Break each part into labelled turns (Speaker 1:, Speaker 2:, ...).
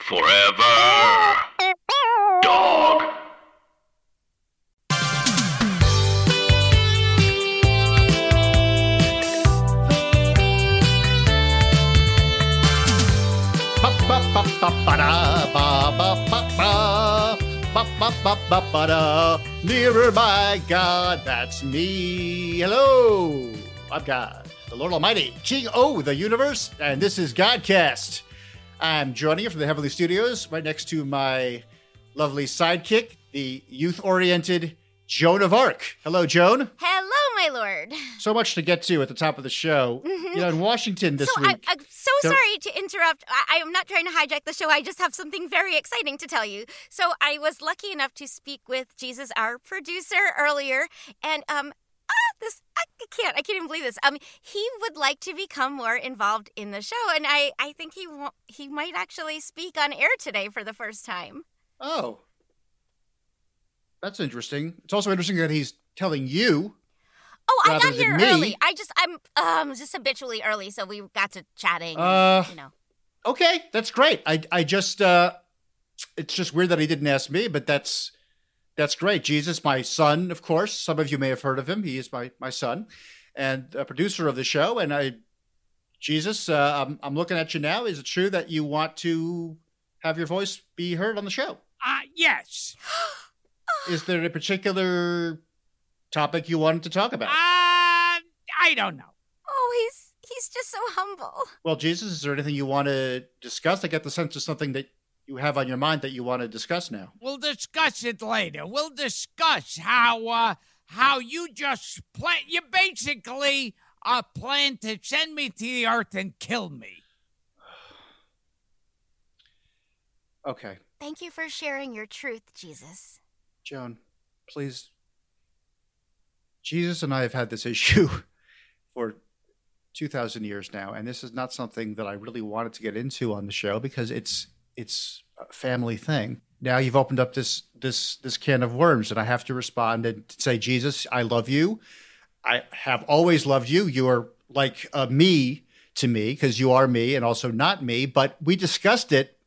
Speaker 1: Forever. Dog.
Speaker 2: Nearer, my God, that's me. Hello, I'm God, the Lord Almighty, King O, the universe, and this is Godcast. I'm joining you from the Heavenly Studios, right next to my lovely sidekick, the youth-oriented Joan of Arc. Hello, Joan.
Speaker 3: Hello, my lord.
Speaker 2: So much to get to at the top of the show. You know, in Washington this
Speaker 3: so
Speaker 2: week.
Speaker 3: I, I'm so
Speaker 2: there-
Speaker 3: sorry to interrupt. I, I am not trying to hijack the show. I just have something very exciting to tell you. So I was lucky enough to speak with Jesus, our producer, earlier, and um. This I can't. I can't even believe this. Um, he would like to become more involved in the show, and I, I think he won't, he might actually speak on air today for the first time.
Speaker 2: Oh. That's interesting. It's also interesting that he's telling you.
Speaker 3: Oh, I got here early. I just I'm um just habitually early, so we got to chatting. and,
Speaker 2: Uh,
Speaker 3: you know.
Speaker 2: Okay, that's great. I I just uh it's just weird that he didn't ask me, but that's that's great. Jesus, my son, of course. Some of you may have heard of him. He is my my son and a producer of the show and I Jesus, uh, I'm I'm looking at you now. Is it true that you want to have your voice be heard on the show?
Speaker 4: Uh, yes.
Speaker 2: Is there a particular topic you wanted to talk
Speaker 4: Uh,
Speaker 2: about?
Speaker 4: I don't know.
Speaker 3: Oh, he's he's just so humble.
Speaker 2: Well, Jesus, is there anything you want to discuss? I get the sense of something that you have on your mind that you want to discuss now.
Speaker 4: We'll discuss it later. We'll discuss how uh how you just plan you basically uh plan to send me to the earth and kill me.
Speaker 2: Okay,
Speaker 3: Thank you for sharing your truth, Jesus.
Speaker 2: Joan, please. Jesus and I have had this issue for 2,000 years now, and this is not something that I really wanted to get into on the show because it's it's a family thing. Now you've opened up this this this can of worms, and I have to respond and say, Jesus, I love you. I have always loved you. You are like a me to me because you are me and also not me. But we discussed it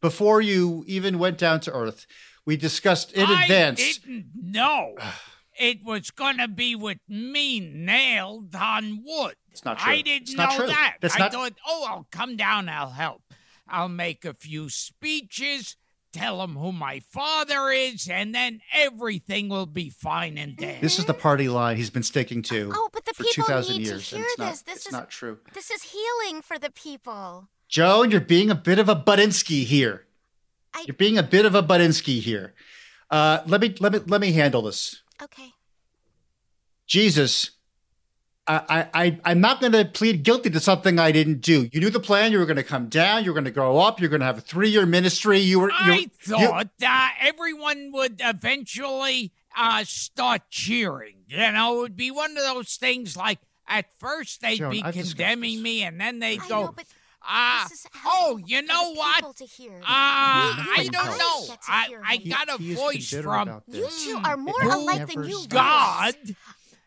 Speaker 2: before you even went down to earth. We discussed in
Speaker 4: I
Speaker 2: advance.
Speaker 4: didn't know it was gonna be with me nailed on wood.
Speaker 2: It's not true.
Speaker 4: I didn't know
Speaker 2: true.
Speaker 4: that.
Speaker 2: That's
Speaker 4: I
Speaker 2: not-
Speaker 4: thought, oh, I'll come down, I'll help. I'll make a few speeches, tell them who my father is, and then everything will be fine and dandy.
Speaker 2: This is the party line he's been sticking to
Speaker 3: Oh, but the
Speaker 2: for
Speaker 3: people
Speaker 2: 2,000
Speaker 3: need to
Speaker 2: years. and
Speaker 3: hear
Speaker 2: it's not,
Speaker 3: this. This
Speaker 2: it's
Speaker 3: is-
Speaker 2: not true.
Speaker 3: This is healing for the people.
Speaker 2: Joan, you're being a bit of a Budinsky here.
Speaker 3: I-
Speaker 2: You're being a bit of a Budinsky here. Uh, let me let me let me handle this.
Speaker 3: Okay.
Speaker 2: Jesus, I, I, I I'm not going to plead guilty to something I didn't do. You knew the plan. You were going to come down. You were going to grow up. You're going to have a three year ministry. You were.
Speaker 4: I
Speaker 2: you,
Speaker 4: thought uh, everyone would eventually uh, start cheering. You know, it would be one of those things like at first they'd
Speaker 2: Joan,
Speaker 4: be
Speaker 2: I've
Speaker 4: condemning me, and then they'd
Speaker 3: I
Speaker 4: go,
Speaker 3: know, but
Speaker 4: ah, oh, you know what?
Speaker 3: people to hear.
Speaker 4: Ah, I don't
Speaker 3: all
Speaker 4: know. I, I
Speaker 3: him.
Speaker 4: got a voice from
Speaker 3: You two are more alike than you.
Speaker 4: God.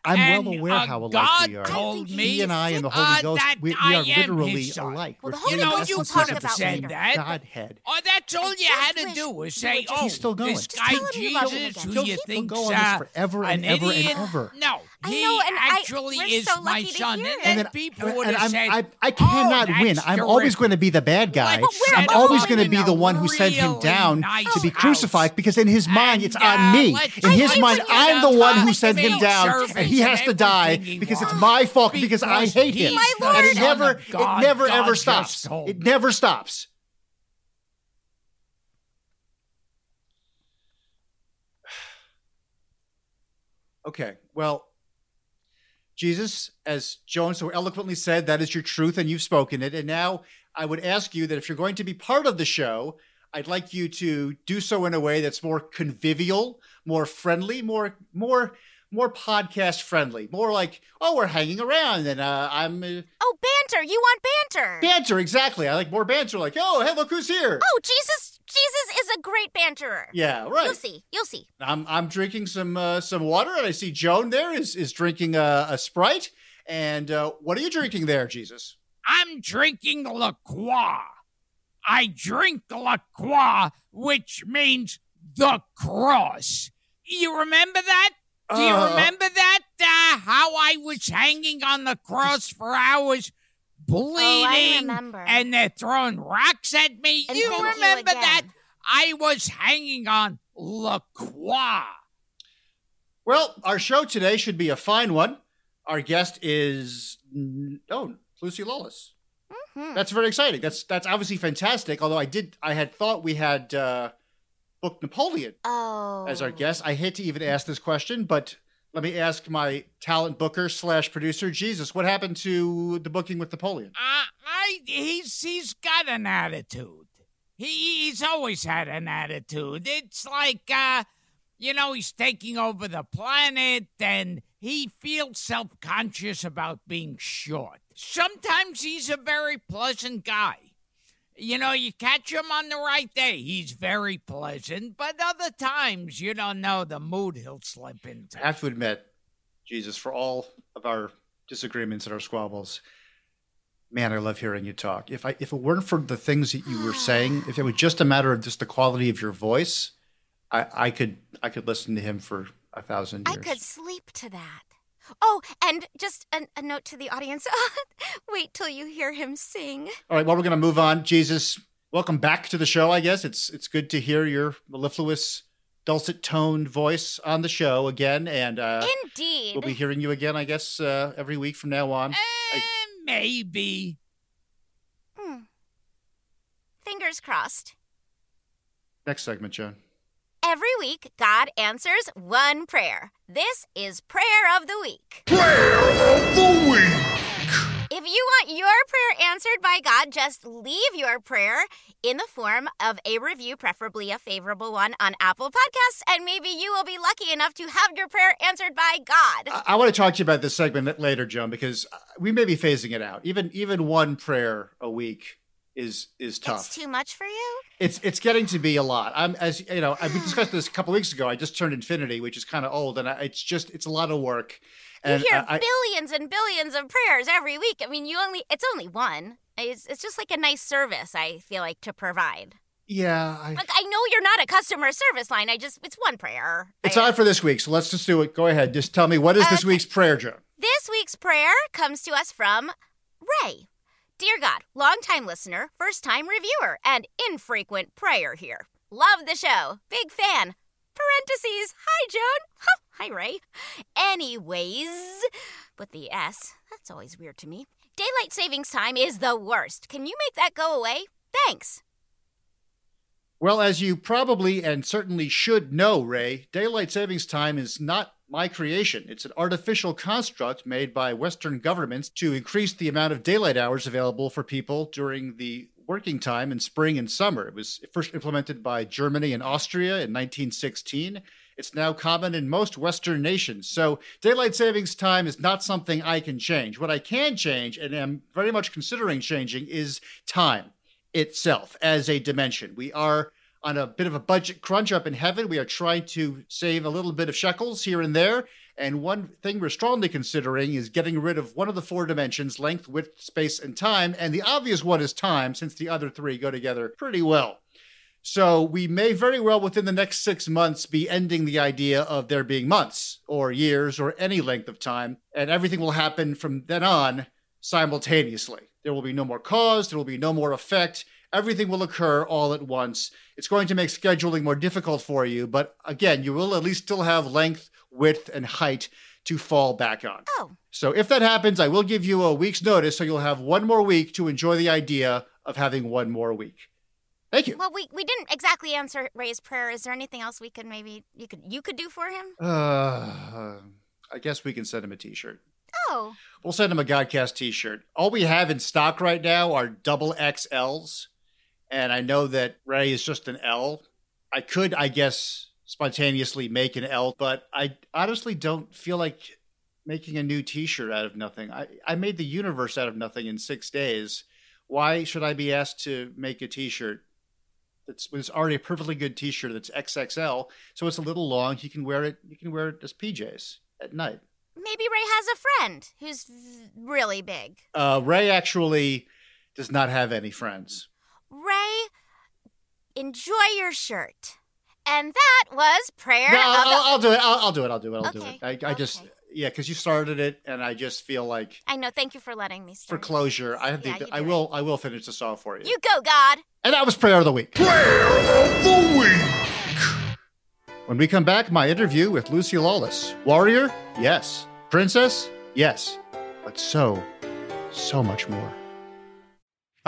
Speaker 2: I'm well aware
Speaker 4: uh,
Speaker 2: how alike
Speaker 4: God
Speaker 2: we are.
Speaker 4: told
Speaker 3: think
Speaker 4: me
Speaker 2: he and I and the Holy
Speaker 4: uh,
Speaker 2: Ghost, we, we are literally alike.
Speaker 3: Well, the
Speaker 2: We're
Speaker 3: Holy
Speaker 4: You know,
Speaker 3: Ghost
Speaker 4: you
Speaker 3: we'll talk about
Speaker 2: same
Speaker 4: said that.
Speaker 2: Godhead.
Speaker 4: Oh, that's all you had to do was say, "Oh,
Speaker 2: He's still going.
Speaker 4: this guy
Speaker 3: tell him you love him
Speaker 4: Jesus, who
Speaker 3: He'll
Speaker 4: you
Speaker 3: keep-
Speaker 2: He'll
Speaker 4: think's
Speaker 2: go this
Speaker 4: uh,
Speaker 2: forever and
Speaker 4: an
Speaker 2: ever and ever.
Speaker 4: No,
Speaker 3: I
Speaker 4: he
Speaker 3: know, and I-
Speaker 4: actually
Speaker 3: we're
Speaker 4: is
Speaker 3: so
Speaker 4: my
Speaker 3: lucky to
Speaker 4: son.
Speaker 3: hear
Speaker 4: And
Speaker 3: it.
Speaker 4: then
Speaker 2: And then-
Speaker 4: people
Speaker 2: and
Speaker 4: would have
Speaker 2: I'm-
Speaker 4: said,
Speaker 2: I, I cannot
Speaker 4: "Oh,
Speaker 2: win. I'm always going to be the bad guy.
Speaker 4: Let's
Speaker 2: I'm always going to be the one who sent him down
Speaker 4: nice
Speaker 2: to be
Speaker 4: house.
Speaker 2: crucified because in his mind it's
Speaker 4: And,
Speaker 2: on
Speaker 4: uh,
Speaker 2: me.
Speaker 4: let's
Speaker 2: In his
Speaker 4: put
Speaker 2: mind, I'm the one who sent him down, and he has to die because it's my fault because I hate him.
Speaker 4: he's
Speaker 3: My
Speaker 4: the
Speaker 3: lord.
Speaker 2: And it never, it never ever stops. It never stops. Okay, well, Jesus, as Joan so eloquently said, that is your truth and you've spoken it. And now I would ask you that if you're going to be part of the show, I'd like you to do so in a way that's more convivial, more friendly, more more more podcast friendly, more like, oh, we're hanging around and uh, I'm uh,
Speaker 3: Oh, banter. You want banter.
Speaker 2: banter. Exactly. I like more banter. Like, oh, hey, look who's here.
Speaker 3: oh, Jesus. Jesus is a great banterer.
Speaker 2: Yeah, right.
Speaker 3: You'll see. You'll see.
Speaker 2: I'm I'm drinking some uh, some water, and I see Joan there is is drinking a, a Sprite. And uh, what are you drinking there, Jesus?
Speaker 4: I'm drinking La Croix. I drink La Croix, which means the cross. You remember that? Do you
Speaker 2: Uh,
Speaker 4: remember that? Uh, how I was hanging on the cross for hours, bleeding,
Speaker 3: remember.
Speaker 4: and they're throwing rocks at me.
Speaker 3: And
Speaker 4: you
Speaker 3: thank you
Speaker 4: remember that? I was hanging on La Croix.
Speaker 2: Well, our show today should be a fine one. Our guest is oh Lucy Lawless.
Speaker 3: Mhm.
Speaker 2: That's very exciting. That's that's obviously fantastic. Although I did I had thought we had uh, booked Napoleon
Speaker 3: Oh.
Speaker 2: as our guest. I hate to even ask this question, but let me ask my talent booker slash producer Jesus. What happened to the booking with Napoleon?
Speaker 4: Uh, I he's he's got an attitude. He he's always had an attitude. It's like uh you know, he's taking over the planet and he feels self-conscious about being short. Sometimes he's a very pleasant guy. You know, you catch him on the right day, he's very pleasant, but other times you don't know the mood he'll slip into.
Speaker 2: I have to admit, Jesus, for all of our disagreements and our squabbles, man, I love hearing you talk. If I if it weren't for the things that you were saying, if it was just a matter of just the quality of your voice, I, I could I could listen to him for a thousand
Speaker 3: I could sleep to that. Oh, and just a, a note to the audience. Wait till you hear him sing.
Speaker 2: All right, well, we're going to move on. Jesus, welcome back to the show. I guess it's it's good to hear your mellifluous, dulcet toned voice on the show again, and uh,
Speaker 3: Indeed.
Speaker 2: we'll be hearing you again. I guess uh, every week from now on.
Speaker 4: Eh, maybe.
Speaker 3: Hmm. Fingers crossed.
Speaker 2: Next segment, Joan.
Speaker 3: Every week, God answers one prayer. This is Prayer of the Week.
Speaker 1: Prayer of the week.
Speaker 3: If you want your prayer answered by God, just leave your prayer in the form of a review, preferably a favorable one on Apple Podcasts, and maybe you will be lucky enough to have your prayer answered by God.
Speaker 2: I, I want to talk to you about this segment later, Joan, because uh, we may be phasing it out. Even even one prayer a week is is tough.
Speaker 3: It's too much for you?
Speaker 2: It's it's getting to be a lot. I'm as you know, I- we discussed this a couple weeks ago. I just turned Infinity, which is kind of old, and I, it's just it's a lot of work. And
Speaker 3: you hear
Speaker 2: I, I-
Speaker 3: billions and billions of prayers every week. I mean, you only it's only one. It's, it's just like a nice service I feel like to provide.
Speaker 2: yeah, I,
Speaker 3: Like I know you're not a customer service line. I just it's one prayer.
Speaker 2: it's
Speaker 3: I-
Speaker 2: on for this week. So let's just do it. Go ahead. Just tell me what is this week's prayer, Joe.
Speaker 3: This week's prayer comes to us from Ray. Dear God, longtime listener, first time reviewer, and infrequent prayer here. Love the show. Big fan. Parentheses. Hi, Joan. Huh, hi, Ray. Anyways, but the S, that's always weird to me. Daylight savings time is the worst. Can you make that go away? Thanks.
Speaker 2: Well, as you probably and certainly should know, Ray, daylight savings time is not my creation. It's an artificial construct made by Western governments to increase the amount of daylight hours available for people during the working time in spring and summer. It was first implemented by Germany and Austria in 1916. It's now common in most Western nations. So, daylight savings time is not something I can change. What I can change, and am very much considering changing, is time itself as a dimension. We are on a bit of a budget crunch up in heaven. We are trying to save a little bit of shekels here and there. And one thing we're strongly considering is getting rid of one of the four dimensions length, width, space, and time. And the obvious one is time, since the other three go together pretty well. So we may very well, within the next six months, be ending the idea of there being months or years or any length of time. And everything will happen from then on simultaneously. There will be no more cause, there will be no more effect. Everything will occur all at once. It's going to make scheduling more difficult for you, but again, you will at least still have length, width, and height to fall back on.
Speaker 3: Oh,
Speaker 2: So if that happens, I will give you a week's notice so you'll have one more week to enjoy the idea of having one more week. Thank you.
Speaker 3: well, we, we didn't exactly answer Ray's prayer. Is there anything else we could maybe you could you could do for him?
Speaker 2: Uh, I guess we can send him a t-shirt.
Speaker 3: Oh,
Speaker 2: We'll send him a Godcast t-shirt. All we have in stock right now are double XLs. And I know that Ray is just an L. I could, I guess, spontaneously make an L, but I honestly don't feel like making a new T-shirt out of nothing. I, I made the universe out of nothing in six days. Why should I be asked to make a T-shirt that's it's already a perfectly good T-shirt that's XXL? So it's a little long. You can wear it. You can wear it as PJs at night.
Speaker 3: Maybe Ray has a friend who's really big.
Speaker 2: Uh, Ray actually does not have any friends.
Speaker 3: Ray, enjoy your shirt. And that was prayer.
Speaker 2: No,
Speaker 3: of
Speaker 2: I'll,
Speaker 3: the-
Speaker 2: I'll, I'll do it. I'll, I'll do it. I'll do it. I'll do it. I, I just, yeah, because you started it, and I just feel like
Speaker 3: I know. Thank you for letting me start.
Speaker 2: for closure, I have
Speaker 3: Yeah,
Speaker 2: to. I
Speaker 3: do
Speaker 2: will. I will finish this off for you.
Speaker 3: You go, God.
Speaker 2: And that was prayer of the week.
Speaker 1: Prayer of the week.
Speaker 2: When we come back, my interview with Lucy Lawless. Warrior, yes. Princess, yes. But so, so much more.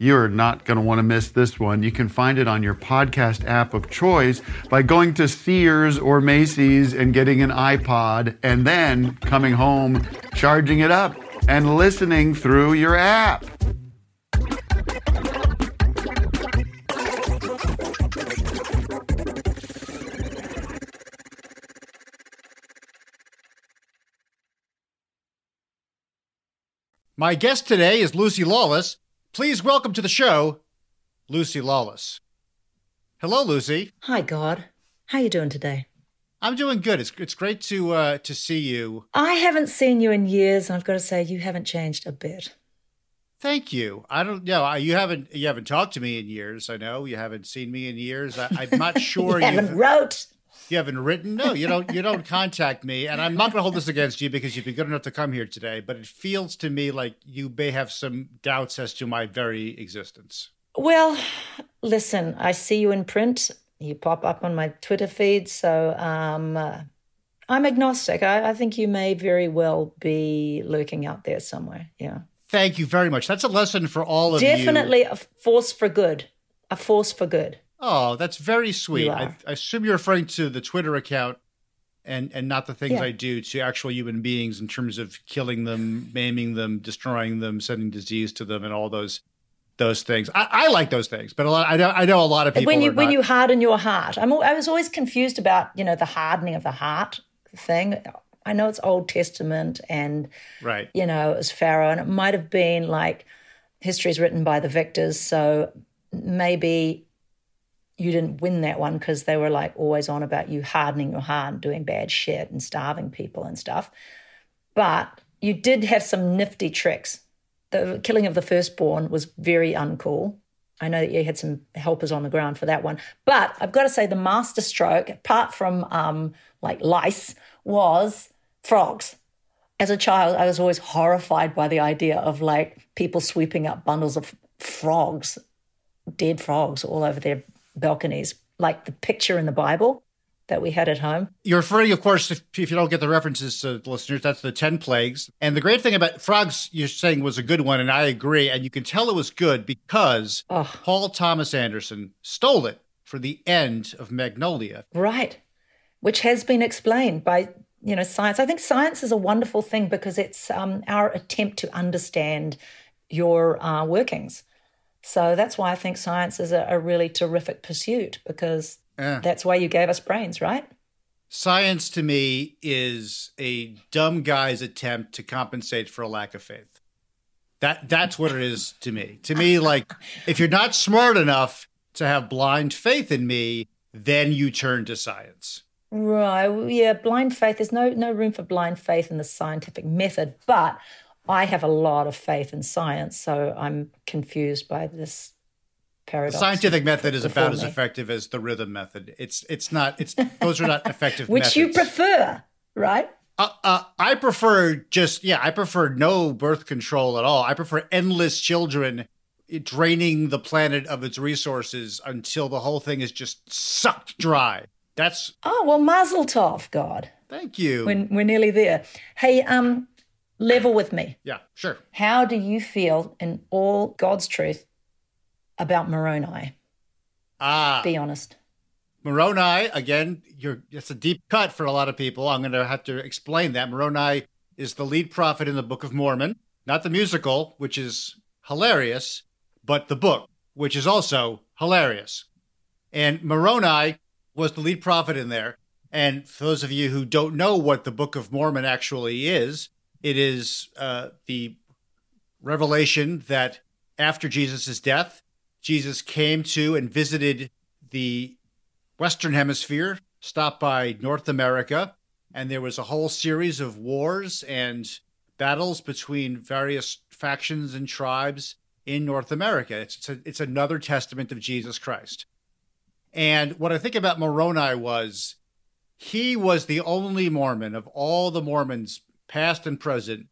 Speaker 5: You're not going to want to miss this one. You can find it on your podcast app of choice by going to Sears or Macy's and getting an iPod and then coming home, charging it up, and listening through your app.
Speaker 2: My guest today is Lucy Lawless. Please welcome to the show, Lucy Lawless. Hello, Lucy.
Speaker 6: Hi, God. How you doing today?
Speaker 2: I'm doing good. It's it's great to uh, to see you.
Speaker 6: I haven't seen you in years, and I've got to say you haven't changed a bit.
Speaker 2: Thank you. I don't know. I- You haven't you haven't talked to me in years. I know you haven't seen me in years. I, I'm not sure
Speaker 6: you haven't wrote.
Speaker 2: You haven't written? No, you don't. You don't contact me, and I'm not going to hold this against you because you've been good enough to come here today. But it feels to me like you may have some doubts as to my very existence.
Speaker 6: Well, listen, I see you in print. You pop up on my Twitter feed, so um, uh, I'm agnostic. I, I think you may very well be lurking out there somewhere. Yeah,
Speaker 2: Thank you very much. That's a lesson for all of you.
Speaker 6: definitely a force for good. A force for good.
Speaker 2: Oh, that's very sweet. I. I assume you're referring to the Twitter account and and not the things
Speaker 6: Yeah.
Speaker 2: I do to actual human beings in terms of killing them, maiming them, destroying them, sending disease to them, and all those those things. I, I like those things, but a lot I know I know a lot of people
Speaker 6: when you when
Speaker 2: not.
Speaker 6: you harden your heart I'm, i was always confused about you know the hardening of the heart thing i know it's old testament and
Speaker 2: right.
Speaker 6: you know it was pharaoh and it might have been like history is written by the victors so maybe you didn't win that one because they were like always on about you hardening your heart and doing bad shit and starving people and stuff but you did have some nifty tricks the killing of the firstborn was very uncool I know that you had some helpers on the ground for that one. But I've got to say, the master stroke, apart from um, like lice, was frogs. As a child, I was always horrified by the idea of like people sweeping up bundles of frogs, dead frogs, all over their balconies, like the picture in the Bible that we had at home.
Speaker 2: You're referring, of course, if, if you don't get the references to the listeners, that's the 10 plagues. And the great thing about frogs, you're saying was a good one, and I agree. And you can tell it was good because
Speaker 6: Oh.
Speaker 2: Paul Thomas Anderson stole it for the end of Magnolia.
Speaker 6: Right. Which has been explained by, you know, science. I think science is a wonderful thing because it's um, our attempt to understand your uh, workings. So that's why I think science is a, a really terrific pursuit because
Speaker 2: Yeah.
Speaker 6: that's why you gave us brains, right?
Speaker 2: Science to me is a dumb guy's attempt to compensate for a lack of faith. That that's what it is to me. To me, like if you're not smart enough to have blind faith in me, then you turn to science.
Speaker 6: Right. Yeah. Blind faith. There's no no room for blind faith in the scientific method, but I have a lot of faith in science, so I'm confused by this paradox.
Speaker 2: The scientific method is about as effective as the rhythm method. It's it's not it's those are not effective
Speaker 6: which you prefer, right?
Speaker 2: Uh, uh, I prefer just yeah, I prefer no birth control at all. I prefer endless children draining the planet of its resources until the whole thing is just sucked dry. That's
Speaker 6: Oh well, Mazel Tov, God.
Speaker 2: thank you.
Speaker 6: When we're nearly there. Hey, um, level with me.
Speaker 2: Yeah, sure.
Speaker 6: How do you feel in all God's truth about Moroni?
Speaker 2: Ah,
Speaker 6: Be honest.
Speaker 2: Moroni, again, you're it's a deep cut for a lot of people. I'm going to have to explain that. Moroni is the lead prophet in the Book of Mormon, not the musical, which is hilarious, but the book, which is also hilarious. And Moroni was the lead prophet in there. And for those of you who don't know what the Book of Mormon actually is, it is uh, the revelation that after Jesus' death, Jesus came to and visited the Western Hemisphere, stopped by North America, and there was a whole series of wars and battles between various factions and tribes in North America. It's, it's, a, it's another testament of Jesus Christ. And what I think about Moroni was he was the only Mormon of all the Mormons, past and present,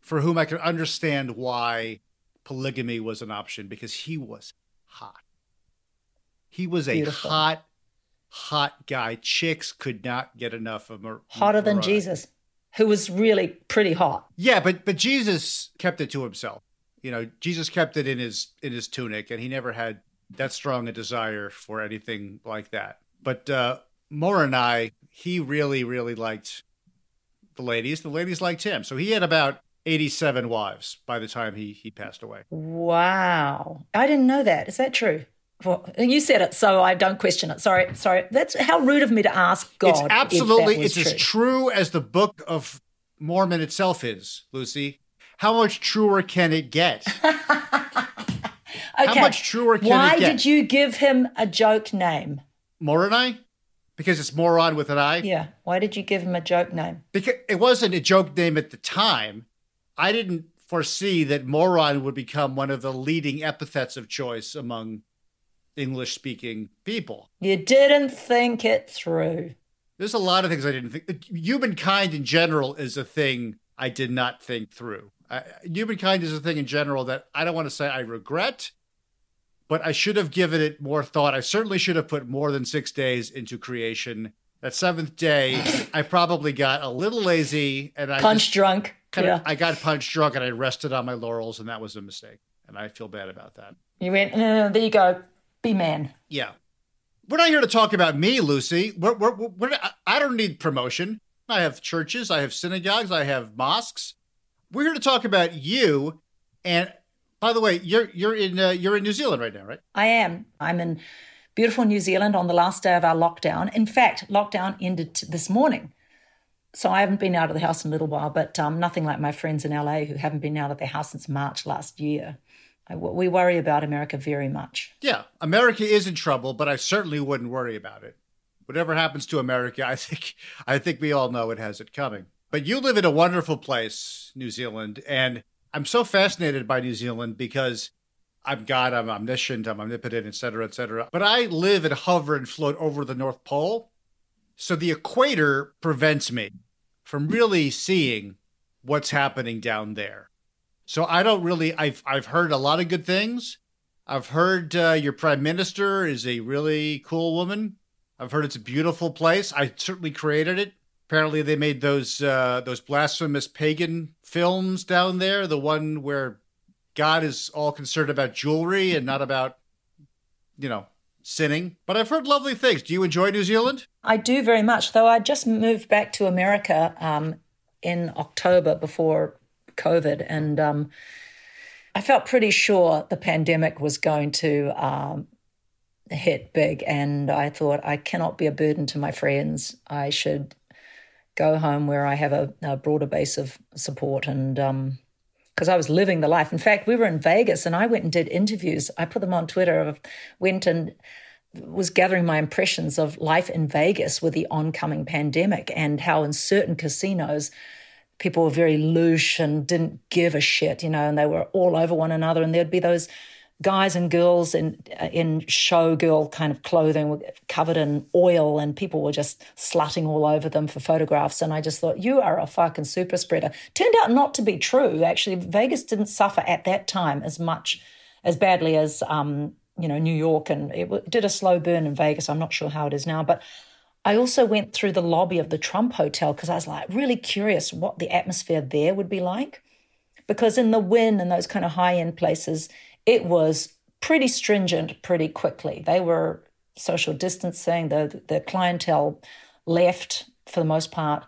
Speaker 2: for whom I could understand why polygamy was an option because he was hot. He was a
Speaker 6: Beautiful.
Speaker 2: hot, hot guy. Chicks could not get enough of Mor-
Speaker 6: Hotter than Jesus, who was really pretty hot.
Speaker 2: Yeah, but but Jesus kept it to himself. You know, Jesus kept it in his in his tunic, and he never had that strong a desire for anything like that. But uh, Moroni, he really really liked the ladies. The ladies liked him, so he had about eighty-seven wives by the time he he passed away.
Speaker 6: Wow. I didn't know that. Is that true? Well, you said it, so I don't question it. Sorry, sorry. That's how rude of me to ask God.
Speaker 2: it's absolutely it's as true as the Book of Mormon itself is, Lucy. How much truer can it get?
Speaker 6: Okay.
Speaker 2: much truer can
Speaker 6: Why
Speaker 2: it get?
Speaker 6: did you give him a joke name?
Speaker 2: Moroni, because it's moron with an I.
Speaker 6: Yeah. Why did you give him a joke name?
Speaker 2: because it wasn't a joke name at the time. I didn't foresee that moron would become one of the leading epithets of choice among English speaking people.
Speaker 6: You didn't think it through.
Speaker 2: There's a lot of things I didn't think. Humankind in general is a thing I did not think through. I, humankind is a thing in general that I don't want to say I regret, but I should have given it more thought. I certainly should have put more than six days into creation. That seventh day, I probably got a little lazy and I
Speaker 6: Punch
Speaker 2: just
Speaker 6: drunk. yeah.
Speaker 2: of I got punch drunk and I rested on my laurels and that was a mistake. And I feel bad about that.
Speaker 6: you went, "Uh, there you go. Be man.
Speaker 2: Yeah. We're not here to talk about me, Lucy. We're, we're, we're, I don't need promotion. I have churches, I have synagogues, I have mosques. We're here to talk about you. And by the way, you're you're in uh, you're in New Zealand right now, right?
Speaker 6: I am. I'm in beautiful New Zealand on the last day of our lockdown. In fact, lockdown ended t- this morning. So I haven't been out of the house in a little while, but um, nothing like my friends in LA who haven't been out of their house since March last year. I, we worry about America very much.
Speaker 2: Yeah, America is in trouble, but I certainly wouldn't worry about it. Whatever happens to America, I think I think we all know it has it coming. But you live in a wonderful place, New Zealand, and I'm so fascinated by New Zealand because I'm God, I'm omniscient, I'm omnipotent, et cetera, et cetera. But I live and hover and float over the North Pole. So the equator prevents me from really seeing what's happening down there. So I don't really I've I've heard a lot of good things. I've heard uh, your prime minister is a really cool woman. I've heard it's a beautiful place. I certainly created it. Apparently, they made those uh, those blasphemous pagan films down there. The one where God is all concerned about jewelry and not about, you know, sinning. But I've heard lovely things. Do you enjoy New Zealand?
Speaker 6: I do very much, though I just moved back to America um, in October before COVID, and um, I felt pretty sure the pandemic was going to um, hit big. And I thought, I cannot be a burden to my friends. I should go home where I have a, a broader base of support and. Um, because I was living the life. In fact, we were in Vegas and I went and did interviews. I put them on Twitter. I went and was gathering my impressions of life in Vegas with the oncoming pandemic and how in certain casinos people were very loose and didn't give a shit, you know, and they were all over one another. And there'd be those guys and girls in in showgirl kind of clothing were covered in oil and people were just slutting all over them for photographs. And I just thought you are a fucking super spreader. Turned out not to be true. Actually Vegas didn't suffer at that time as much as badly as um you know New York. And it did a slow burn in Vegas. I'm not sure how it is now. But I also went through the lobby of the Trump Hotel because I was like really curious what the atmosphere there would be like. Because in the Wynn and those kind of high end places, it was pretty stringent pretty quickly. They were social distancing, the, the clientele left for the most part.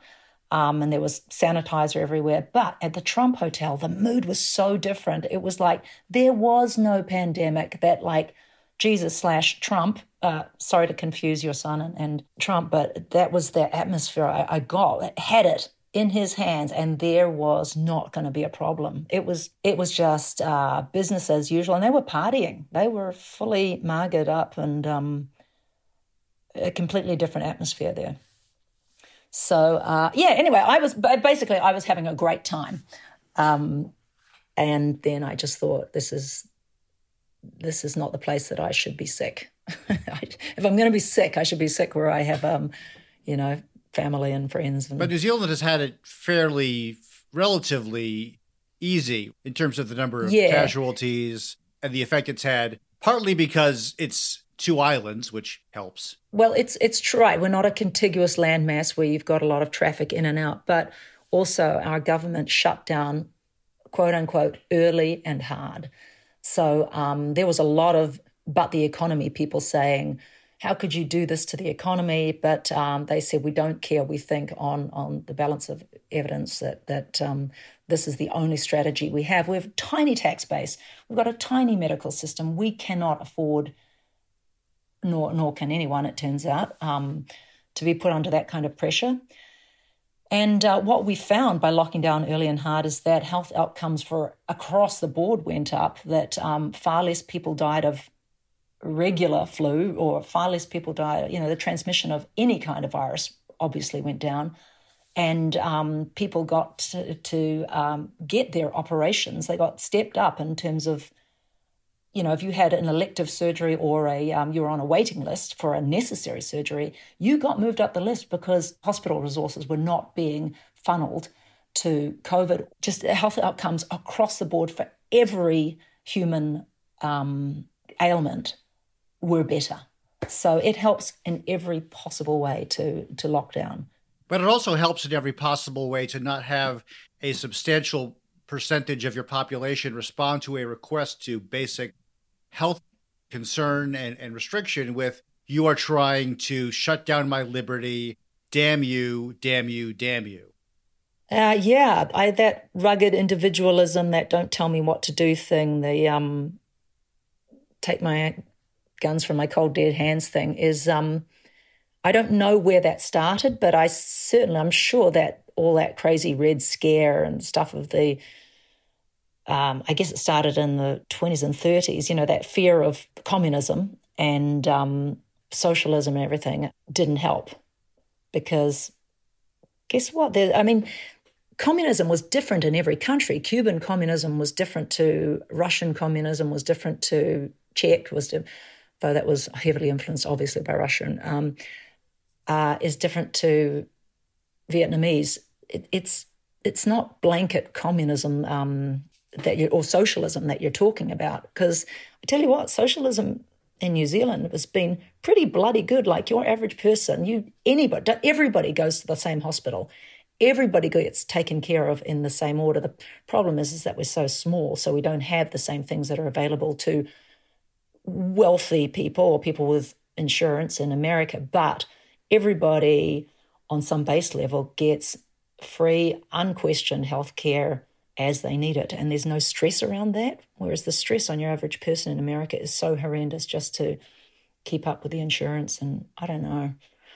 Speaker 6: Um, and there was sanitizer everywhere. But at the Trump Hotel, the mood was so different. It was like there was no pandemic that, like, Jesus slash Trump, uh, sorry to confuse your son and, and, Trump, but that was the atmosphere I, I got. It had it in his hands, and there was not going to be a problem. It was it was just uh, business as usual, and they were partying. They were fully margared up and um, a completely different atmosphere there. So uh, yeah, anyway, I was basically I was having a great time, um, and then I just thought this is this is not the place that I should be sick. if I'm going to be sick, I should be sick where I have um, you know, family and friends. And...
Speaker 2: But New Zealand has had it fairly, relatively easy in terms of the number of yeah. casualties and the effect it's had. Partly because it's two islands, which helps.
Speaker 6: Well, it's it's true. Right. We're not a contiguous landmass where you've got a lot of traffic in and out, but also our government shut down, quote unquote, early and hard. So um, there was a lot of but the economy people saying, "How could you do this to the economy?" But um, they said, "We don't care. We think on on the balance of evidence that that um, this is the only strategy we have. We have a tiny tax base. We've got a tiny medical system. We cannot afford." nor nor can anyone, it turns out, um, to be put under that kind of pressure. And uh, what we found by locking down early and hard is that health outcomes for across the board went up. That um, far less people died of regular flu, or far less people died. You know, the transmission of any kind of virus obviously went down, and um, people got to, to um, get their operations. They got stepped up in terms of you know, if you had an elective surgery or a um, you were on a waiting list for a necessary surgery, you got moved up the list because hospital resources were not being funneled to COVID. Just health outcomes across the board for every human um, ailment were better. So it helps in every possible way to to lock down.
Speaker 2: But it also helps in every possible way to not have a substantial percentage of your population respond to a request to basic health concern and, and restriction with you are trying to shut down my liberty. Damn you, damn you, damn you.
Speaker 6: Uh, yeah, I, that rugged individualism, that don't tell me what to do thing, the um, take my guns from my cold dead hands thing is, um, I don't know where that started, but I certainly, I'm sure that all that crazy red scare and stuff of the um, I guess it started in the 20s and 30s, you know, that fear of communism and um, socialism and everything didn't help because guess what? There, I mean, communism was different in every country. Cuban communism was different to Russian communism, was different to Czech, was though that was heavily influenced, obviously, by Russian, um, uh, is different to Vietnamese. It, it's it's not blanket communism um, that you or socialism that you're talking about. Because I tell you what, socialism in New Zealand has been pretty bloody good. Like your average person, you anybody, everybody goes to the same hospital. Everybody gets taken care of in the same order. The problem is, is that we're so small, so we don't have the same things that are available to wealthy people or people with insurance in America. But everybody on some base level gets free, unquestioned health care as they need it. And there's no stress around that. Whereas the stress on your average person in America is so horrendous just to keep up with the insurance. And I don't know.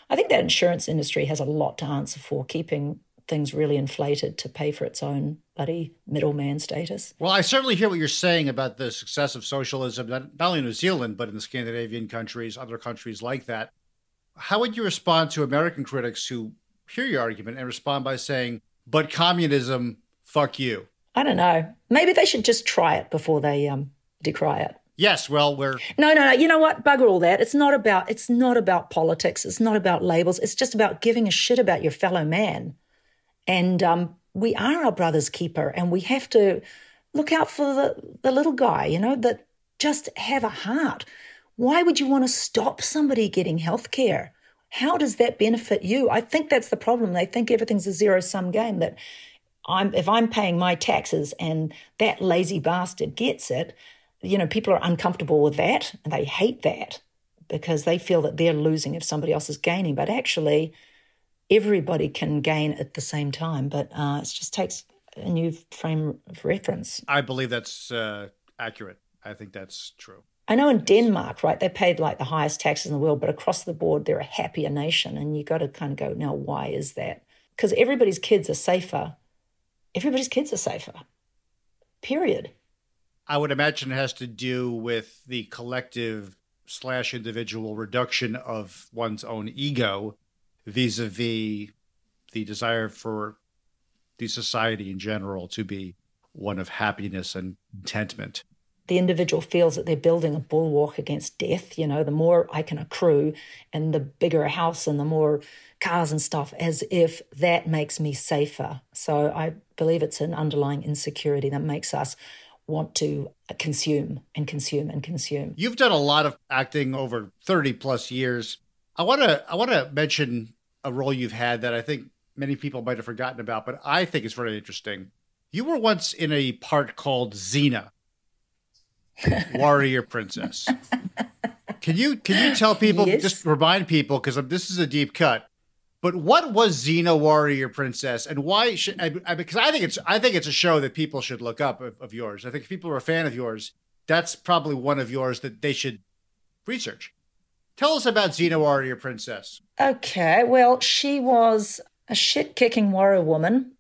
Speaker 6: I think that insurance industry has a lot to answer for, keeping things really inflated to pay for its own bloody middleman status.
Speaker 2: Well, I certainly hear what you're saying about the success of socialism, not only in New Zealand, but in the Scandinavian countries, other countries like that. How would you respond to American critics who hear your argument and respond by saying, but communism, fuck you?
Speaker 6: I don't know. Maybe they should just try it before they um, decry it.
Speaker 2: Yes, well, we're
Speaker 6: no, no, no. You know what? Bugger all that. It's not about. It's not about politics. It's not about labels. It's just about giving a shit about your fellow man. And um, we are our brother's keeper, and we have to look out for the the little guy. You know that just have a heart. Why would you want to stop somebody getting health care? How does that benefit you? I think that's the problem. They think everything's a zero sum game that I'm if I'm paying my taxes and that lazy bastard gets it, you know, people are uncomfortable with that and they hate that because they feel that they're losing if somebody else is gaining. But actually, everybody can gain at the same time. But uh, it just takes a new frame of reference.
Speaker 2: I believe that's uh, accurate. I think that's true.
Speaker 6: I know in Denmark, right, they paid like the highest taxes in the world, but across the board, they're a happier nation. And you got to kind of go, now, why is that? Because everybody's kids are safer everybody's kids are safer. Period.
Speaker 2: I would imagine it has to do with the collective slash individual reduction of one's own ego vis a vis the desire for the society in general to be one of happiness and contentment.
Speaker 6: The individual feels that they're building a bulwark against death. You know, the more I can accrue and the bigger a house and the more cars and stuff as if that makes me safer. So I believe it's an underlying insecurity that makes us want to consume and consume and consume.
Speaker 2: You've done a lot of acting over 30 plus years. I want to I want to mention a role you've had that I think many people might have forgotten about, but I think it's very interesting. You were once in a part called Xena, Warrior Princess. Can you can you tell people yes. just remind people because this is a deep cut but what was Xena Warrior Princess, and why should? I, I, because I think it's I think it's a show that people should look up of, of, yours. I think if people are a fan of yours, that's probably one of yours that they should research. Tell us about Xena Warrior Princess.
Speaker 6: Okay, well, she was a shit-kicking warrior woman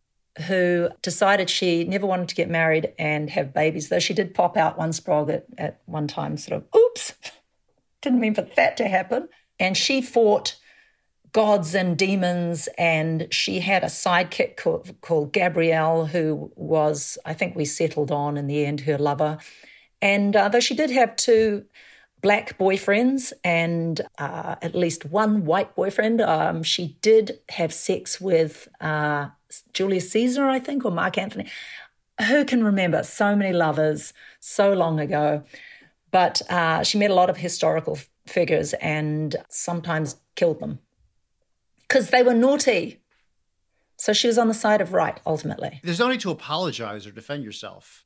Speaker 6: who decided she never wanted to get married and have babies. Though she did pop out one sprog at, at one time, sort of, oops, didn't mean for that to happen. And she fought gods and demons. And she had a sidekick called, called Gabrielle, who was, I think we settled on in the end, her lover. And uh, though she did have two black boyfriends and uh, at least one white boyfriend, um, she did have sex with uh, Julius Caesar, I think, or Mark Antony. Who can remember so many lovers so long ago? But uh, she met a lot of historical figures and sometimes killed them because they were naughty. So she was on the side of right ultimately.
Speaker 2: There's no need to apologize or defend yourself,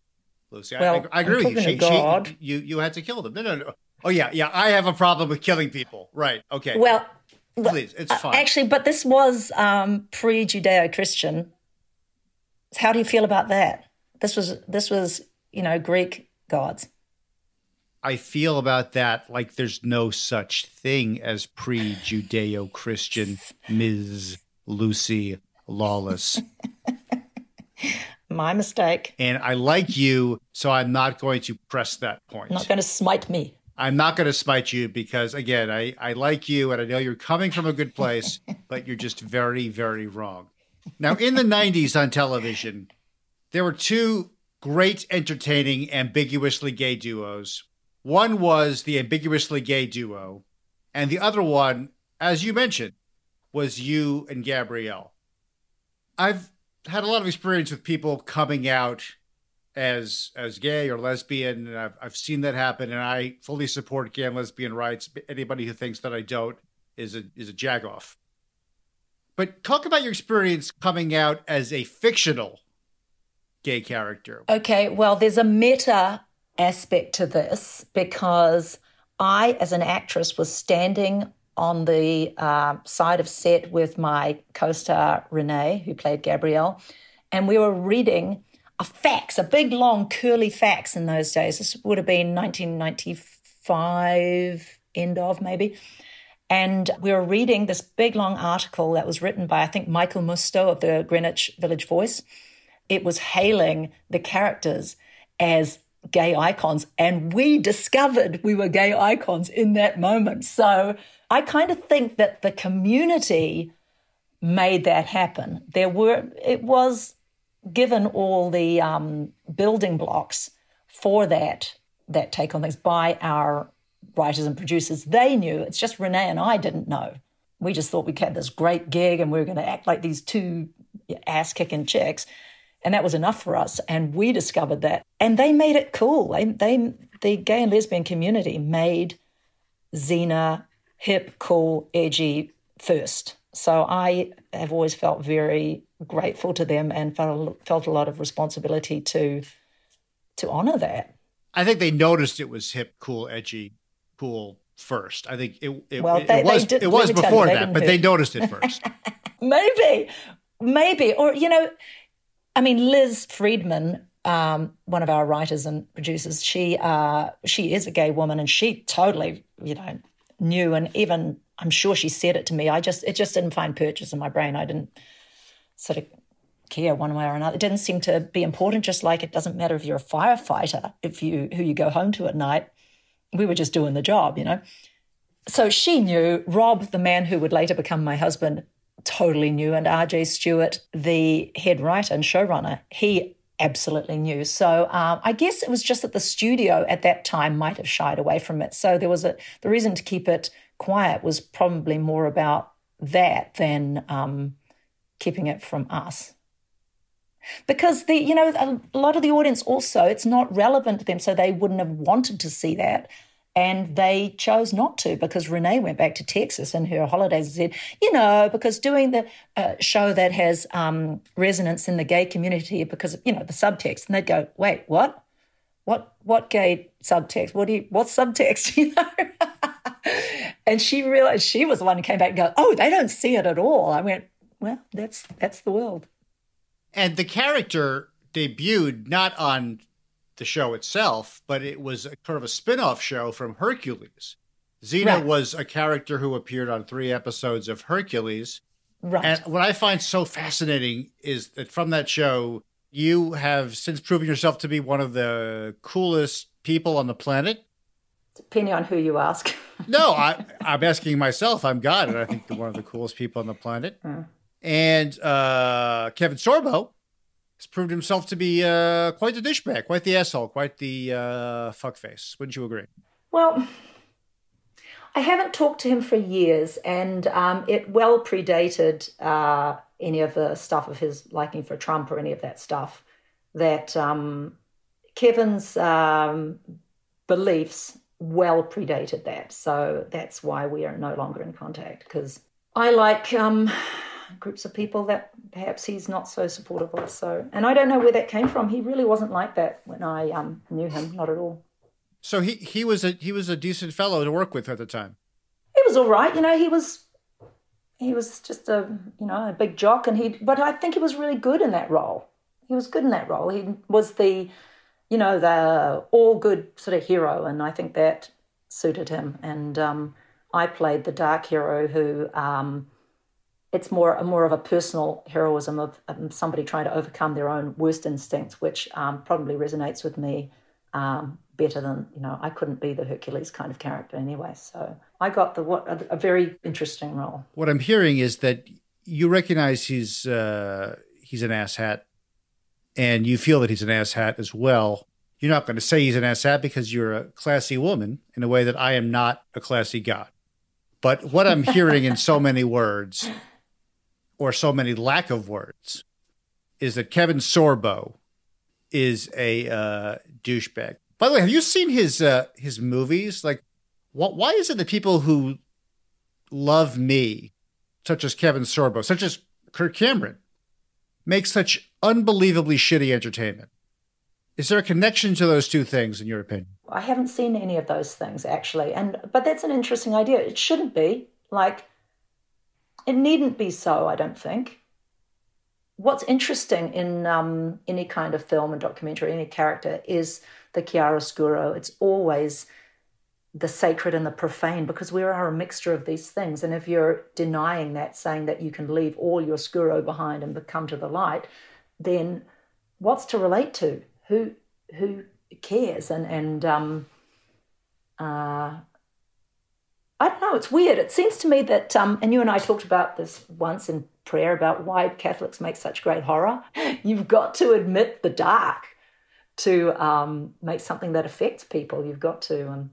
Speaker 2: Lucy. Well, I, I agree with you. She. She, you. You had to kill them. No, no, no. Oh yeah, yeah. I have a problem with killing people. Right. Okay.
Speaker 6: Well,
Speaker 2: please, it's uh, fine.
Speaker 6: Actually, but this was um, pre-Judeo-Christian. How do you feel about that? This was this was you know Greek gods.
Speaker 2: I feel about that like there's no such thing as pre Judeo Christian Ms. Lucy Lawless.
Speaker 6: My mistake.
Speaker 2: And I like you, so I'm not going to press that point.
Speaker 6: Not going to smite me.
Speaker 2: I'm not going to smite you because, again, I, I like you and I know you're coming from a good place, but you're just very, very wrong. Now, in the 90s on television, there were two great, entertaining, ambiguously gay duos one was the ambiguously gay duo, and the other one, as you mentioned, was you and Gabrielle. I've had a lot of experience with people coming out as as gay or lesbian, and I've I've seen that happen, and I fully support gay and lesbian rights. Anybody who thinks that I don't is a is a jagoff. But talk about your experience coming out as a fictional gay character.
Speaker 6: Okay, well, there's a meta aspect to this because I, as an actress, was standing on the uh, side of set with my co star Renee, who played Gabrielle, and we were reading a fax, a big, long, curly fax in those days. This would have been 1995, end of maybe. And we were reading this big, long article that was written by, I think, Michael Musto of the Greenwich Village Voice. It was hailing the characters as gay icons. And we discovered we were gay icons in that moment. So I kind of think that the community made that happen. There were, it was given all the um, building blocks for that, that take on things by our writers and producers. They knew, it's just Renee and I didn't know. We just thought we had this great gig and we were going to act like these two ass kicking chicks. And that was enough for us. And we discovered that. And they made it cool. They, they the gay and lesbian community made Xena hip, cool, edgy, first. So I have always felt very grateful to them and felt felt a lot of responsibility to to honor that.
Speaker 2: I think they noticed it was hip, cool, edgy, cool first. I think it it,
Speaker 6: Well, they-
Speaker 2: it was
Speaker 6: did-
Speaker 2: it was
Speaker 6: let me tell
Speaker 2: before
Speaker 6: you,
Speaker 2: that, but
Speaker 6: do
Speaker 2: they noticed it first.
Speaker 6: maybe, maybe, or you know, I mean, Liz Friedman, um, one of our writers and producers, she uh, she is a gay woman, and she totally, you know, knew, and even I'm sure she said it to me. I just it just didn't find purchase in my brain. I didn't sort of care one way or another. It didn't seem to be important. Just like it doesn't matter if you're a firefighter, if you who you go home to at night. We were just doing the job, you know. So she knew. Rob, the man who would later become my husband, totally knew. And RJ Stewart, the head writer and showrunner, he absolutely knew. So um, I guess it was just that the studio at that time might have shied away from it. So there was a the reason to keep it quiet was probably more about that than um, keeping it from us. Because the you know a lot of the audience also it's not relevant to them, so they wouldn't have wanted to see that and they chose not to because Renee went back to Texas in her holidays and said, you know, because doing the uh, show that has um, resonance in the gay community because you know the subtext, and they'd go, wait, what? What what gay subtext? What do you what subtext? You know. and she realized she was the one who came back and go, oh, they don't see it at all. I went, well, that's that's the world.
Speaker 2: and the character debuted not on the show itself, but it was a, sort of a spin-off show from Hercules. Xena
Speaker 6: Right.
Speaker 2: was a character who appeared on three episodes of Hercules.
Speaker 6: Right.
Speaker 2: And what I find so fascinating is that from that show, you have since proven yourself to be one of the coolest people on the planet.
Speaker 6: Depending on who you ask.
Speaker 2: No, I, I'm asking myself. I'm God, and I think you're one of the coolest people on the planet. Mm. And uh, Kevin Sorbo has proved himself to be uh, quite the douchebag, quite the asshole, quite the uh, fuckface. Wouldn't you agree?
Speaker 6: Well, I haven't talked to him for years, and um, it well predated uh, any of the stuff of his liking for Trump or any of that stuff. That um, Kevin's um, beliefs well predated that, so that's why we are no longer in contact. Because I like um, groups of people that perhaps he's not so supportive of. So, and I don't know where that came from. He really wasn't like that when I um, knew him, not at all.
Speaker 2: So he he was a he was a decent fellow to work with at the time.
Speaker 6: he was all right. You know, he was he was just a you know a big jock, and he. But I think he was really good in that role. He was good in that role. He was the you know the all good sort of hero, and I think that suited him. And um, I played the dark hero who. Um, it's more more of a personal heroism of um, somebody trying to overcome their own worst instincts, which um, probably resonates with me um, better than you know. I couldn't be the Hercules kind of character anyway, so I got the what a, a very interesting role.
Speaker 2: What I'm hearing is that you recognize he's uh, he's an asshat, and you feel that he's an asshat as well. You're not going to say he's an asshat because you're a classy woman in a way that I am not a classy god. But what I'm hearing in so many words, or so many lack of words, is that Kevin Sorbo is a uh, douchebag. By the way, have you seen his uh, his movies? Like, what? Why is it that people who love me, such as Kevin Sorbo, such as Kirk Cameron, make such unbelievably shitty entertainment? Is there a connection to those two things, in your opinion?
Speaker 6: I haven't seen any of those things actually, and but that's an interesting idea. It shouldn't be like it needn't be so. I don't think. What's interesting in um, any kind of film and documentary, any character, is the chiaroscuro. It's always the sacred and the profane because we are a mixture of these things. And if you're denying that, saying that you can leave all your scuro behind and come to the light, then what's to relate to? Who who cares? And and um, uh, I don't know. It's weird. It seems to me that, um, and you and I talked about this once in prayer about why Catholics make such great horror. You've got to admit the dark to um, make something that affects people. You've got to, um,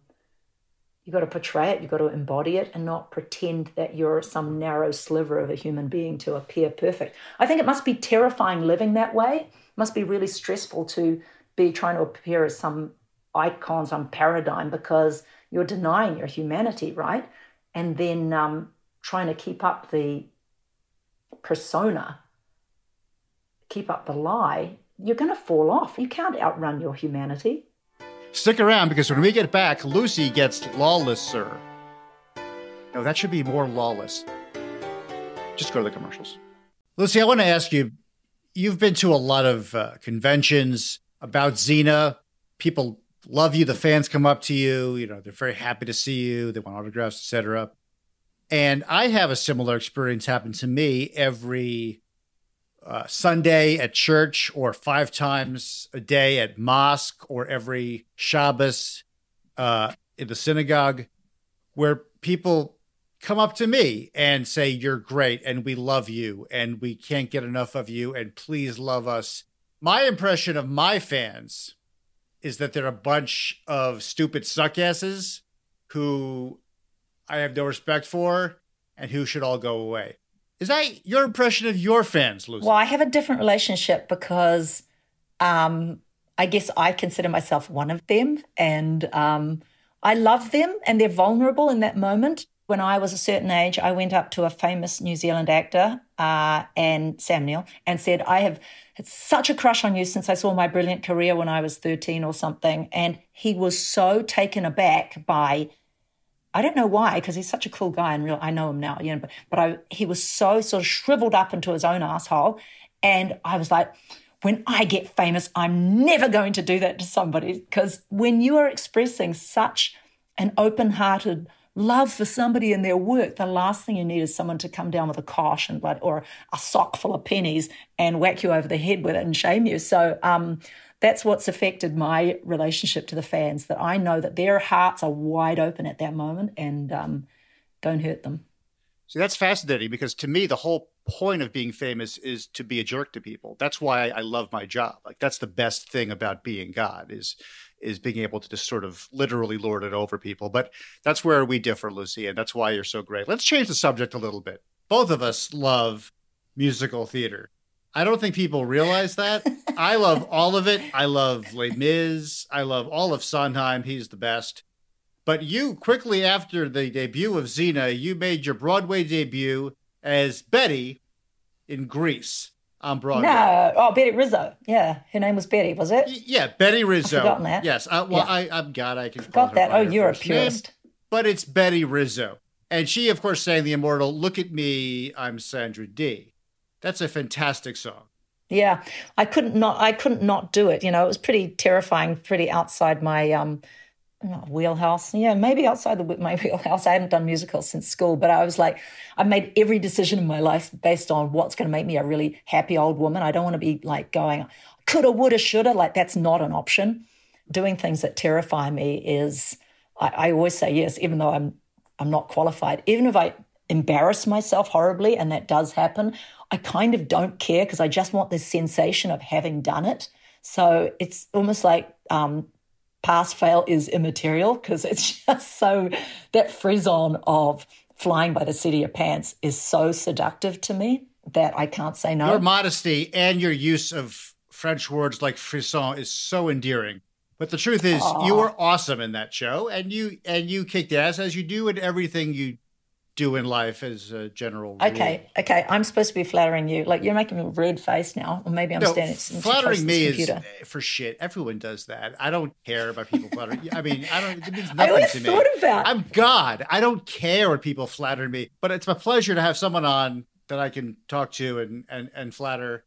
Speaker 6: you've got to portray it. You've got to embody it, and not pretend that you're some narrow sliver of a human being to appear perfect. I think it must be terrifying living that way. It must be really stressful to be trying to appear as some icon, some paradigm, because you're denying your humanity, right? And then um, trying to keep up the persona, keep up the lie, you're going to fall off. You can't outrun your humanity.
Speaker 2: Stick around because when we get back, Lucy gets lawless, sir. No, that should be more lawless. Just go to the commercials. Lucy, I want to ask you you've been to a lot of uh, conventions about Xena. People love you. The fans come up to you. You know, they're very happy to see you. They want autographs, etc. And I have a similar experience happen to me every uh, Sunday at church, or five times a day at mosque, or every Shabbos uh, in the synagogue, where people come up to me and say, You're great, and we love you, and we can't get enough of you, and please love us. My impression of my fans is that they're a bunch of stupid suckasses who I have no respect for and who should all go away. Is that your impression of your fans, Lucy?
Speaker 6: Well, I have a different relationship because um, I guess I consider myself one of them and um, I love them and they're vulnerable in that moment. When I was a certain age, I went up to a famous New Zealand actor uh, and Sam Neill and said, I have had such a crush on you since I saw my brilliant career when I was 13 or something. And he was so taken aback by I don't know why, because he's such a cool guy and real. I know him now, you know. But, but I, he was so sort of shriveled up into his own asshole, and I was like, when I get famous, I'm never going to do that to somebody because when you are expressing such an open-hearted love for somebody in their work, the last thing you need is someone to come down with a kosh and blood or a sock full of pennies and whack you over the head with it and shame you. So um, that's what's affected my relationship to the fans. That I know that their hearts are wide open at that moment and um, don't hurt them.
Speaker 2: See, that's fascinating because to me, the whole point of being famous is to be a jerk to people. That's why I love my job. Like that's the best thing about being God is is being able to just sort of literally lord it over people. But that's where we differ, Lucy, and that's why you're so great. Let's change the subject a little bit. Both of us love musical theater. I don't think people realize that. I love all of it. I love Les Mis. I love all of Sondheim. He's the best. But you, quickly after the debut of Xena, you made your Broadway debut as Betty in Grease on Broadway.
Speaker 6: No, oh Betty Rizzo. Yeah, her name was Betty, was it?
Speaker 2: Yeah, Betty Rizzo.
Speaker 6: I've forgotten that.
Speaker 2: Yes, I, well, yeah. I, I'm God. I can
Speaker 6: got that. Oh, you're a purist.
Speaker 2: Name, but it's Betty Rizzo, and she, of course, sang the immortal "Look at Me, I'm Sandra Dee." That's a fantastic song.
Speaker 6: Yeah, I couldn't not. I couldn't not do it. You know, it was pretty terrifying, pretty outside my um, wheelhouse. Yeah, maybe outside the my wheelhouse. I hadn't done musicals since school, but I was like, I made every decision in my life based on what's going to make me a really happy old woman. I don't want to be like going coulda, woulda, shoulda. Like that's not an option. Doing things that terrify me is. I, I always say yes, even though I'm I'm not qualified. Even if I embarrass myself horribly, and that does happen, I kind of don't care because I just want this sensation of having done it. So it's almost like um, pass fail is immaterial because it's just so that frisson of flying by the seat of your pants is so seductive to me that I can't say no.
Speaker 2: Your modesty and your use of French words like frisson is so endearing. But the truth is, Aww. you were awesome in that show, and you and you kicked ass as you do in everything you do in life as a general
Speaker 6: rule. Okay, okay. I'm supposed to be flattering you. Like you're making me a red face now, or maybe I'm no, standing.
Speaker 2: Flattering me is for shit. Everyone does that. I don't care about people flattering. I mean, I don't. It means nothing to me.
Speaker 6: Thought about.
Speaker 2: I'm God. I don't care when people flatter me, but it's my pleasure to have someone on that I can talk to and and and flatter.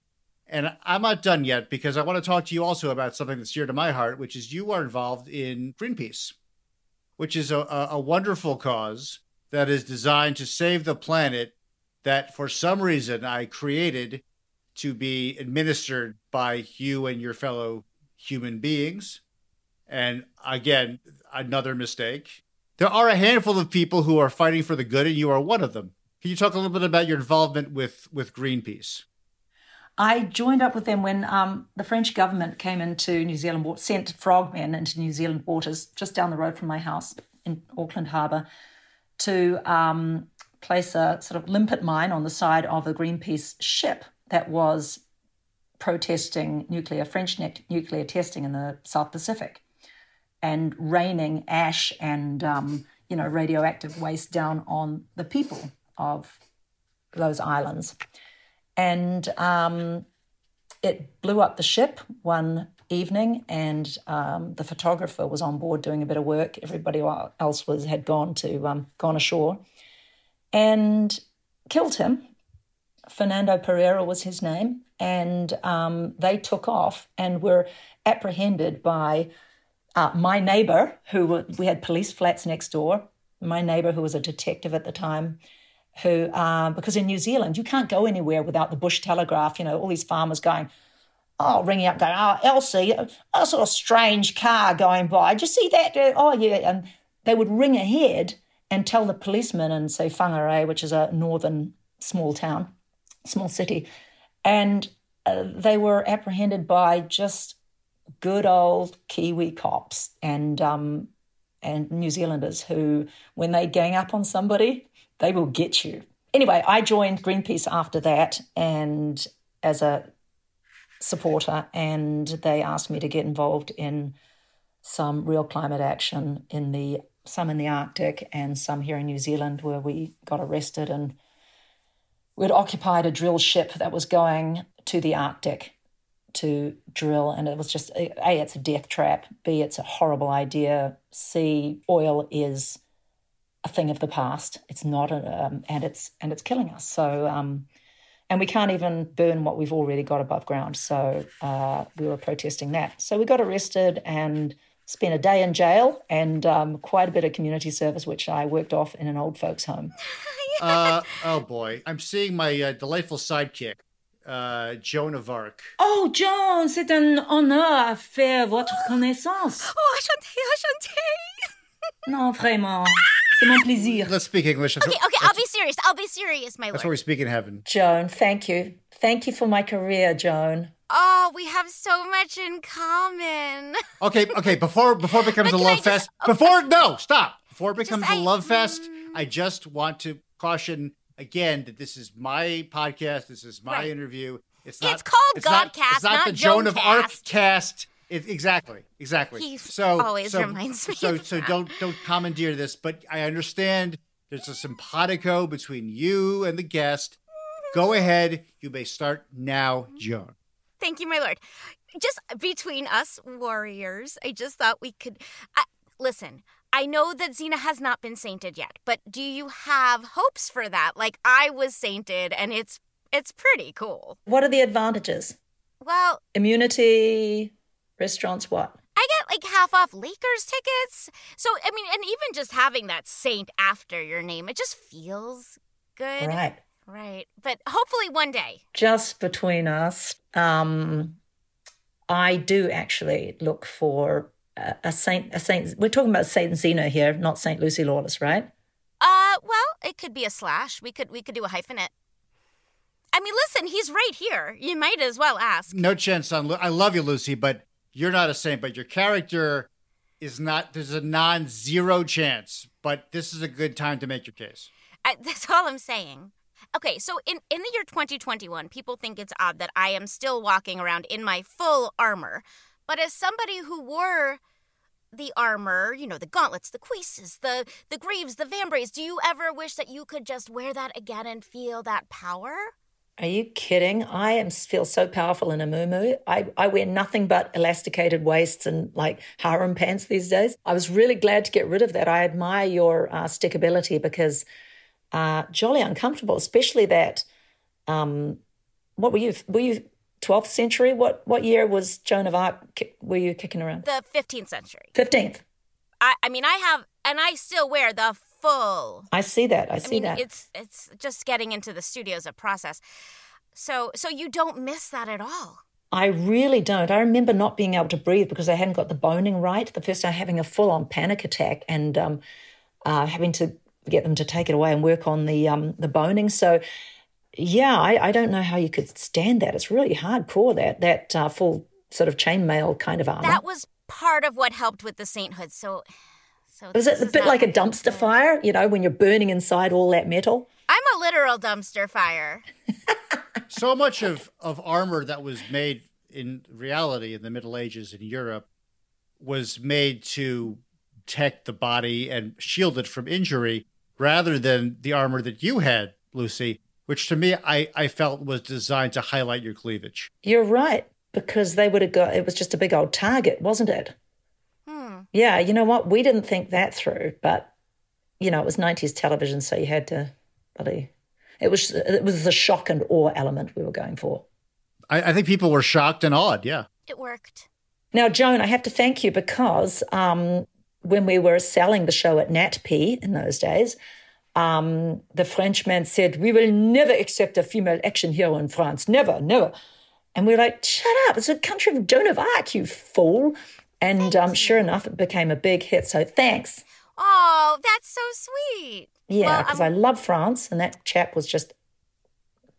Speaker 2: And I'm not done yet because I want to talk to you also about something that's dear to my heart, which is you are involved in Greenpeace, which is a, a, a wonderful cause that is designed to save the planet that for some reason I created to be administered by you and your fellow human beings. And again, another mistake. There are a handful of people who are fighting for the good, and you are one of them. Can you talk a little bit about your involvement with, with Greenpeace?
Speaker 6: I joined up with them when um, the French government came into New Zealand, sent frogmen into New Zealand waters just down the road from my house in Auckland Harbour to um, place a sort of limpet mine on the side of a Greenpeace ship that was protesting nuclear French nuclear testing in the South Pacific and raining ash and um, you know radioactive waste down on the people of those islands. And um, it blew up the ship one evening, and um, the photographer was on board doing a bit of work. Everybody else was had gone to um, gone ashore, and killed him. Fernando Pereira was his name, and um, they took off and were apprehended by uh, my neighbor, who were, we had police flats next door. My neighbor, who was a detective at the time, who uh, because in New Zealand you can't go anywhere without the bush telegraph. You know, all these farmers going, oh, ringing up, going, oh, Elsie, a sort of strange car going by. Did you see that? Oh, yeah. And they would ring ahead and tell the policeman in, say, Whangarei, which is a northern small town, small city. And uh, they were apprehended by just good old Kiwi cops and um, and New Zealanders who, when they gang up on somebody, they will get you. Anyway, I joined Greenpeace after that, and as a supporter, and they asked me to get involved in some real climate action in the some in the Arctic and some here in New Zealand, where we got arrested and we'd occupied a drill ship that was going to the Arctic to drill, and it was just a it's a death trap. B it's a horrible idea. C oil is a thing of the past. It's not, a, um, and it's and it's killing us. So um, and we can't even burn what we've already got above ground. So uh, we were protesting that. So we got arrested and spent a day in jail and um, quite a bit of community service, which I worked off in an old folks' home.
Speaker 2: uh, oh boy, I'm seeing my uh, delightful sidekick. Uh, Joan of Arc.
Speaker 6: Oh, Joan, c'est un honneur à faire votre connaissance.
Speaker 3: Oh, enchanté, enchanté.
Speaker 6: non, vraiment. C'est mon plaisir.
Speaker 2: Let's speak English.
Speaker 3: Okay, okay, I'll be serious. I'll be serious, my lord.
Speaker 2: That's where we speak in heaven.
Speaker 6: Joan, thank you. Thank you for my career, Joan.
Speaker 3: Oh, we have so much in common.
Speaker 2: Okay, okay. Before before it becomes a love fest. Oh, before no, stop. Before it becomes just, a love I, fest, mm, I just want to caution again that this is my podcast. This is my right. interview.
Speaker 3: It's not. It's called it's Godcast, not, it's not, not
Speaker 2: the
Speaker 3: Joan,
Speaker 2: Joan of Arc cast. It, exactly, exactly.
Speaker 3: He so always so, reminds me.
Speaker 2: So, so don't don't commandeer this. But I understand there's a simpatico between you and the guest. Go mm-hmm. ahead. You may start now, mm-hmm. Joan.
Speaker 3: Thank you, my lord. Just between us warriors, I just thought we could. I, listen, I know that Xena has not been sainted yet, but do you have hopes for that? Like I was sainted, and it's it's pretty cool.
Speaker 6: What are the advantages?
Speaker 3: Well,
Speaker 6: immunity, Restaurants, what?
Speaker 3: I get like half off Lakers tickets. So, I mean, and even just having that saint after your name, it just feels good.
Speaker 6: Right.
Speaker 3: Right. But hopefully one day.
Speaker 6: Just between us, um, I do actually look for a, a saint. A saint. We're talking about Saint Zeno here, not Saint Lucy Lawless, right?
Speaker 3: Uh, well, it could be a slash. We could we could do a hyphenate. I mean, listen, he's right here. You might as well ask.
Speaker 2: No chance on. I love you, Lucy, but you're not a saint, but your character is not. There's a non-zero chance, but this is a good time to make your case.
Speaker 3: I, that's all I'm saying. Okay, so in, in the year 2021, people think it's odd that I am still walking around in my full armor. But as somebody who wore the armor, you know, the gauntlets, the cuisses, the the greaves, the vambrays, do you ever wish that you could just wear that again and feel that power?
Speaker 6: Are you kidding? I am feel so powerful in a muumuu. I, I wear nothing but elasticated waists and like harem pants these days. I was really glad to get rid of that. I admire your uh, stickability because uh, jolly uncomfortable, especially that. Um, what were you? Were you 12th century? What what year was Joan of Arc? Were you kicking around?
Speaker 3: The 15th century.
Speaker 6: 15th.
Speaker 3: I, I mean, I have, and I still wear the full.
Speaker 6: I see that. I see
Speaker 3: mean,
Speaker 6: that.
Speaker 3: It's it's just getting into the studio is a process. So so you don't miss that at all.
Speaker 6: I really don't. I remember not being able to breathe because I hadn't got the boning right. The first time having a full on panic attack and um, uh, having to get them to take it away and work on the um, the boning. So yeah, I, I, don't know how you could stand that. It's really hardcore that that uh, full sort of chainmail kind of armor.
Speaker 3: That was part of what helped with the sainthood. So so
Speaker 6: was it a bit like a dumpster fire? You know, when you're burning inside all that metal.
Speaker 3: I'm a literal dumpster fire.
Speaker 2: so much of of armor that was made in reality in the Middle Ages in Europe was made to protect the body and shield it from injury. rather than the armor that you had, Lucy, which to me I, I felt was designed to highlight your cleavage.
Speaker 6: You're right, because they would have got it was just a big old target, wasn't it? Yeah, you know what? We didn't think that through, but you know, it was 90s television, so you had to really it was it was the shock and awe element we were going for.
Speaker 2: I, I think people were shocked and awed, yeah.
Speaker 3: It worked.
Speaker 6: Now, Joan, I have to thank you because um, when we were selling the show at NATPE in those days, um, the Frenchman said, We will never accept a female action hero in France. Never, never. And we are like, Shut up. It's a country of Joan of Arc, you fool. And um, sure enough, it became a big hit. So thanks.
Speaker 3: Oh, that's so sweet.
Speaker 6: Yeah, because
Speaker 3: I'm-
Speaker 6: I love France, and that chap was just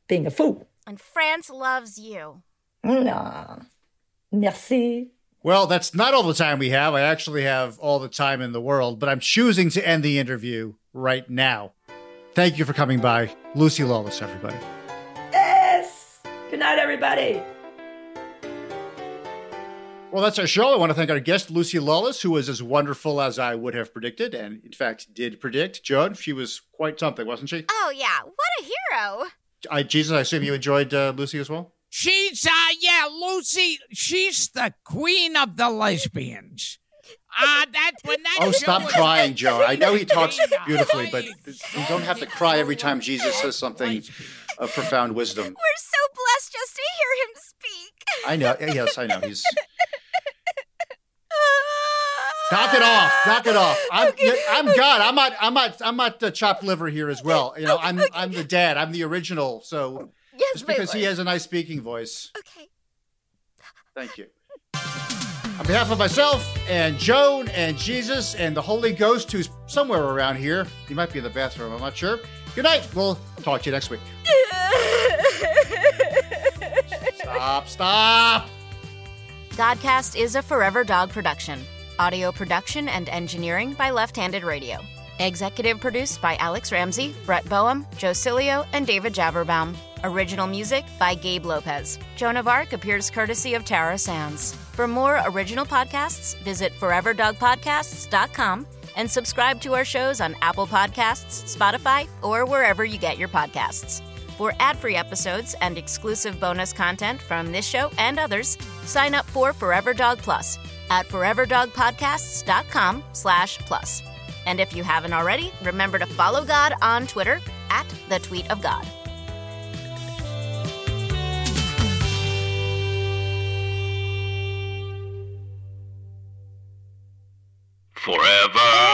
Speaker 6: being a fool.
Speaker 3: And France loves you.
Speaker 6: Nah. Merci.
Speaker 2: Well, that's not all the time we have. I actually have all the time in the world, but I'm choosing to end the interview right now. Thank you for coming by. Lucy Lawless, everybody.
Speaker 6: Yes. Good night, everybody.
Speaker 2: Well, that's our show. I want to thank our guest, Lucy Lawless, who was as wonderful as I would have predicted, and in fact did predict. Joan, she was quite something, wasn't she?
Speaker 3: Oh, yeah. What a hero.
Speaker 2: I, Jesus, I assume you enjoyed uh, Lucy as well?
Speaker 4: She's, uh, yeah, Lucy, she's the queen of the lesbians. Uh, that, when that
Speaker 2: Oh, stop
Speaker 4: was-
Speaker 2: crying, Joan. I know he talks beautifully, but you don't have to cry every time Jesus says something of profound wisdom.
Speaker 3: We're so blessed just to hear him speak.
Speaker 2: I know. Yes, I know. He's. Knock it off! Knock it off! I'm I'm God. I'm not I'm not I'm not the uh, chopped liver here as well. You know, I'm I'm the dad. I'm the original. So
Speaker 3: yes,
Speaker 2: just because he has a nice speaking voice,
Speaker 3: Okay.
Speaker 2: thank you. On behalf of myself and Joan and Jesus and the Holy Ghost, who's somewhere around here, he might be in the bathroom. I'm not sure. Good night. We'll talk to you next week. Stop! Stop!
Speaker 3: Godcast is a Forever Dog production. Audio production and engineering by Left Handed Radio. Executive produced by Alex Ramsey, Brett Boehm, Joe Cilio, and David Javerbaum. Original music by Gabe Lopez. Joan of Arc appears courtesy of Tara Sands. For more original podcasts, visit foreverdogpodcasts.com and subscribe to our shows on Apple Podcasts, Spotify, or wherever you get your podcasts. For ad-free episodes and exclusive bonus content from this show and others, sign up for Forever Dog Plus at foreverdogpodcasts.com slash plus. And if you haven't already, remember to follow God on Twitter at the Tweet of God.
Speaker 1: Forever.